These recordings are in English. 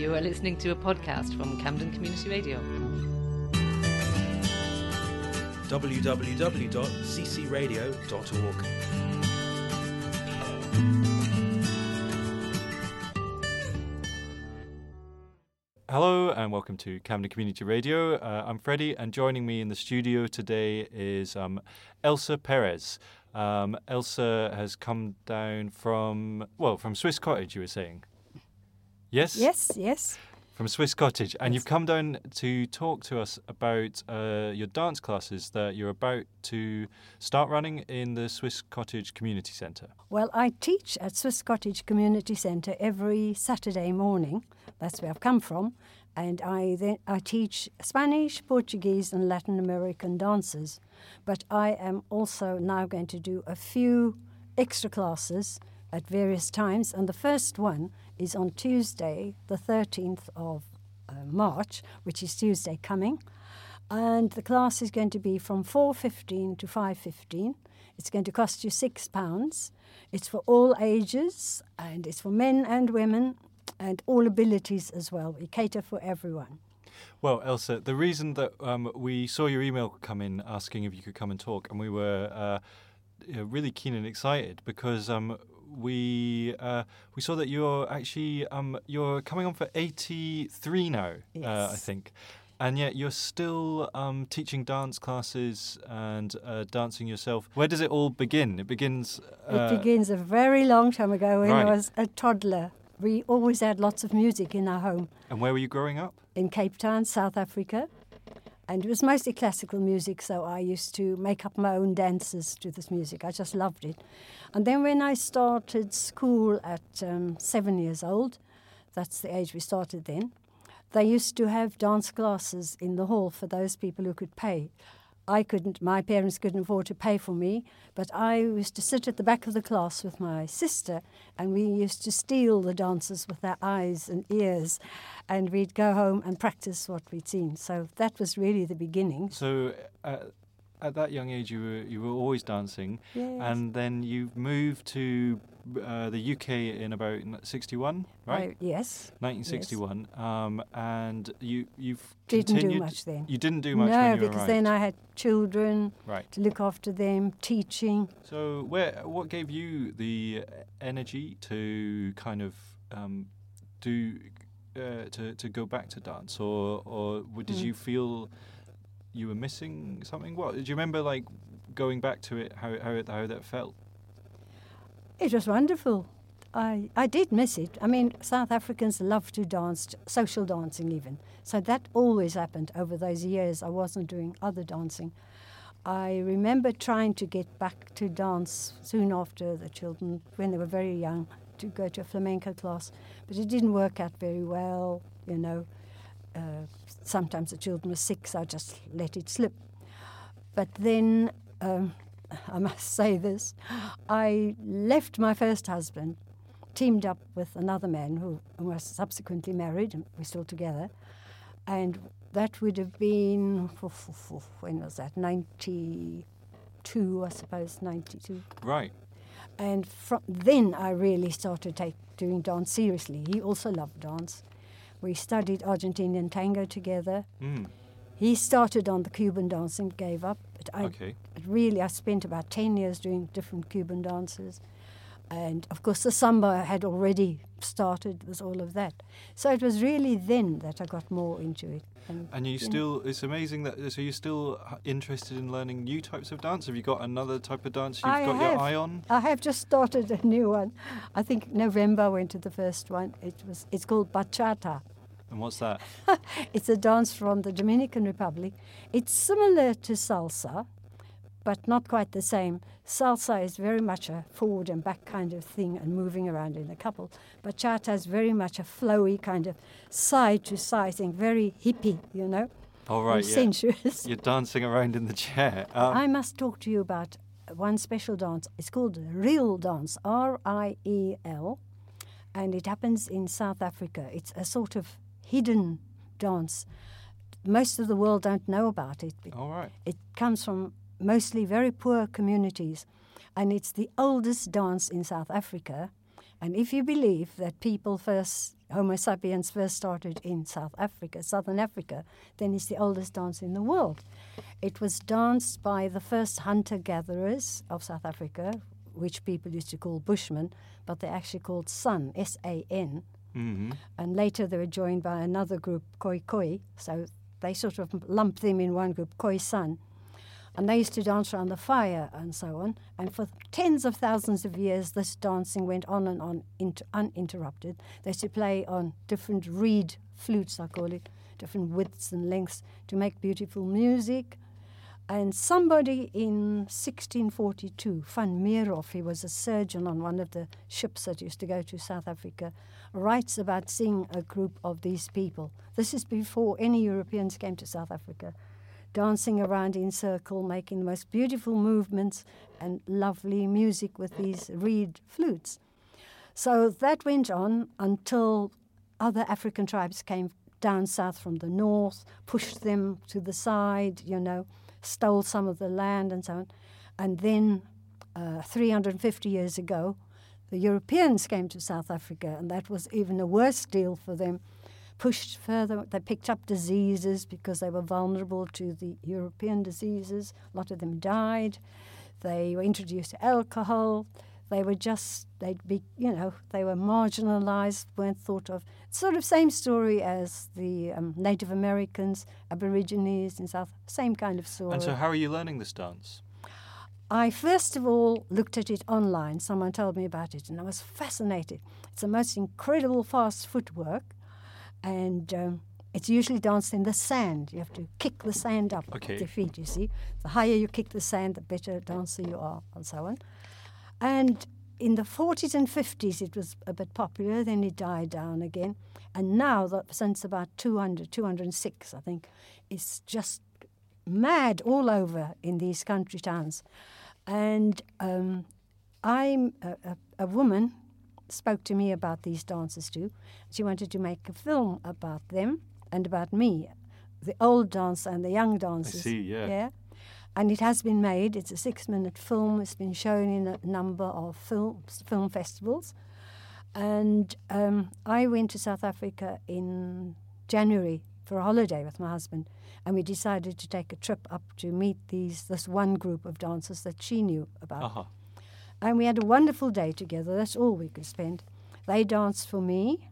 You are listening to a podcast from Camden Community Radio. www.ccradio.org. Hello and welcome to Camden Community Radio. Uh, I'm Freddie, and joining me in the studio today is um, Elsa Perez. Um, Elsa has come down from, well, from Swiss Cottage, you were saying? Yes? Yes, yes. From Swiss Cottage. And you've come down to talk to us about uh, your dance classes that you're about to start running in the Swiss Cottage Community Centre. Well, I teach at Swiss Cottage Community Centre every Saturday morning. That's where I've come from. And I then I teach Spanish, Portuguese, and Latin American dances. But I am also now going to do a few extra classes at various times. And the first one is on Tuesday, the 13th of uh, March, which is Tuesday coming. And the class is going to be from 4.15 to 5.15. It's going to cost you £6. It's for all ages, and it's for men and women, and all abilities as well. We cater for everyone. Well, Elsa, the reason that um, we saw your email come in asking if you could come and talk, and we were uh, really keen and excited because um, we uh, we saw that you're actually um, you're coming on for 83 now, uh, I think. And yet you're still um, teaching dance classes and uh, dancing yourself. Where does it all begin? It begins. Uh, it begins a very long time ago when right. I was a toddler. We always had lots of music in our home And where were you growing up? in Cape Town, South Africa. And it was mostly classical music, so I used to make up my own dances to this music. I just loved it. And then when I started school at um, seven years old, that's the age we started then, they used to have dance classes in the hall for those people who could pay. I couldn't, my parents couldn't afford to pay for me, but I used to sit at the back of the class with my sister and we used to steal the dances with our eyes and ears and we'd go home and practice what we'd seen. So that was really the beginning. So uh, at that young age, you were you were always dancing, Yes. and then you moved to uh, the UK in about '61, right? I- yes. 1961, um, and you you've Didn't do much then. You didn't do much no, because then. I had children Right. to look after them, teaching. So where what gave you the energy to kind of um, do uh, to to go back to dance, or or did Mm. you feel you were missing something? What do you remember like going back to it? How how how that felt? It was wonderful. I, I did miss it. I mean, South Africans love to dance, social dancing even. So that always happened over those years. I wasn't doing other dancing. I remember trying to get back to dance soon after the children, when they were very young, to go to a flamenco class, but it didn't work out very well, you know. Uh, sometimes the children were sick, so I just let it slip. But then, um, I must say this, I left my first husband, teamed up with another man who was subsequently married, and we're still together. And that would have been, when was that? 92, I suppose, 92. Right. And from then I really started take, doing dance seriously. He also loved dance. We studied Argentinian tango together. Mm. He started on the Cuban dance and gave up. But I Okay. really, I spent about 10 years doing different Cuban dances. And of course, the samba had already started with all of that. So it was really then that I got more into it. And you know, still, it's amazing that, so you're still interested in learning new types of dance? Have you got another type of dance you've I got have. your eye on? I have just started a new one. I think November I went to the first one. It was it's called bachata. And what's that? It's a dance from the Dominican Republic. It's similar to salsa, but not quite the same. Salsa is very much a forward and back kind of thing and moving around in a couple. Bachata is very much a flowy kind of side to side thing, very hippie, you know, All right, yeah. sensuous. You're dancing around in the chair. Um, I must talk to you about one special dance. It's called Riel dance, R I E L, and it happens in South Africa. It's a sort of hidden dance. Most of the world don't know about it. It- all right. It comes from mostly very poor communities, and it's the oldest dance in South Africa. And if you believe that people first Homo sapiens first started in South Africa, Southern Africa, then it's the oldest dance in the world. It was danced by the first hunter gatherers of South Africa, which people used to call Bushmen, but they're actually called San, S A N. hmm And later they were joined by another group, Khoikhoi. So they sort of lumped them in one group, Khoisan. And they used to dance around the fire and so on. And for tens of thousands of years, this dancing went on and on inter- uninterrupted. They used to play on different reed flutes, I call it, different widths and lengths to make beautiful music. And somebody in 1642, Van Meerhof, he was a surgeon on one of the ships that used to go to South Africa, writes about seeing a group of these people. This is before any Europeans came to South Africa, dancing around in circle, making the most beautiful movements and lovely music with these reed flutes. So that went on until other African tribes came down south from the north, pushed them to the side, you know, stole some of the land and so on. And then, uh, 350 years ago, the Europeans came to South Africa, and that was even a worse deal for them. Pushed further, they picked up diseases because they were vulnerable to the European diseases. A lot of them died. They were introduced to alcohol. They were just, they'd be, you know, they were marginalized, weren't thought of. Sort of same story as the um, Native Americans, Aborigines in South, same kind of story. And so, how are you learning this dance? I first of all looked at it online. Someone told me about it, and I was fascinated. It's the most incredible fast footwork, and um, it's usually danced in the sand. You have to kick the sand up Okay. with your feet, you see. The higher you kick the sand, the better dancer you are, and so on. And in the 40s and 50s, it was a bit popular, then it died down again. And now, that since about 200, 206, I think, it's just mad all over in these country towns. And um, I'm a, a, a woman spoke to me about these dances too. She wanted to make a film about them and about me, the old dance and the young dances. see, yeah. Yeah. And it has been made. It's a six-minute film. It's been shown in a number of films, film festivals. And um, I went to South Africa in January for a holiday with my husband, and we decided to take a trip up to meet these this one group of dancers that she knew about. Uh-huh. And we had a wonderful day together. That's all we could spend. They danced for me,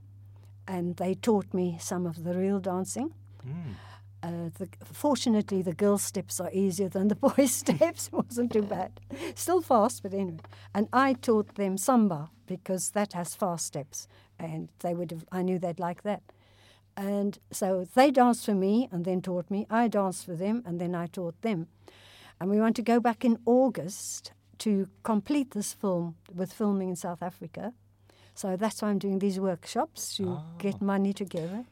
and they taught me some of the Riel dancing. Mm. Uh, the, fortunately, the girl steps are easier than the boy steps. It wasn't too bad. Still fast, but anyway. And I taught them samba because that has fast steps, and they would have. I knew they'd like that. And so they danced for me and then taught me. I danced for them and then I taught them. And we want to go back in August to complete this film with filming in South Africa. So that's why I'm doing these workshops to get money together.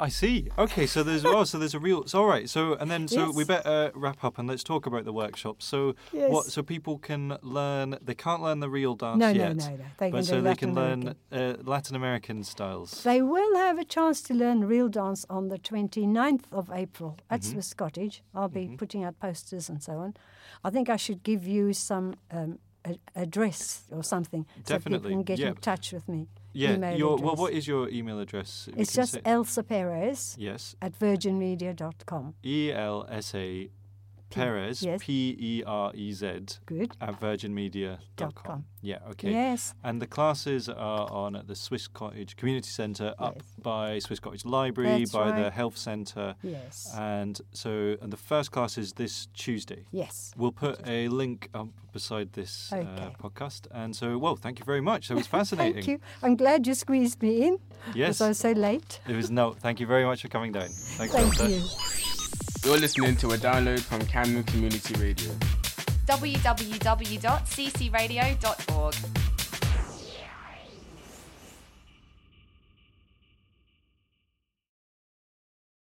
I see. Okay, so there's oh, so there's a real. So all right. So and then so we better wrap up and let's talk about the workshops. So what? So people can learn. They can't learn the Riel dance No, no, yet. no, no. They but so they can learn uh, Latin American styles. They will have a chance to learn Riel dance on the 29th of April at Mm-hmm. Swiss Cottage. I'll be putting out posters and so on. I think I should give you some um, a, address or something so people can get yeah. in touch with me. Yeah. Your well, what is your email address? It's just Elsa Perez yes. at virginmedia.com. E L S A Perez yes. P E R E Z Good. at virginmedia.com. Yeah. Okay. Yes. And the classes are on at the Swiss Cottage Community Centre, up Yes. by Swiss Cottage Library, That's by the. Health Centre. Yes. And so, and the first class is this Tuesday. yes. We'll put a link up beside this uh, Okay. podcast. And so, well, thank you very much. That was fascinating. Thank you. I'm glad you squeezed me in. Yes. Because I was so late. It was no. Thank you very much for coming down. Thanks, Thank you. You're listening to a download from Camden Community Radio. www.ccradio.org.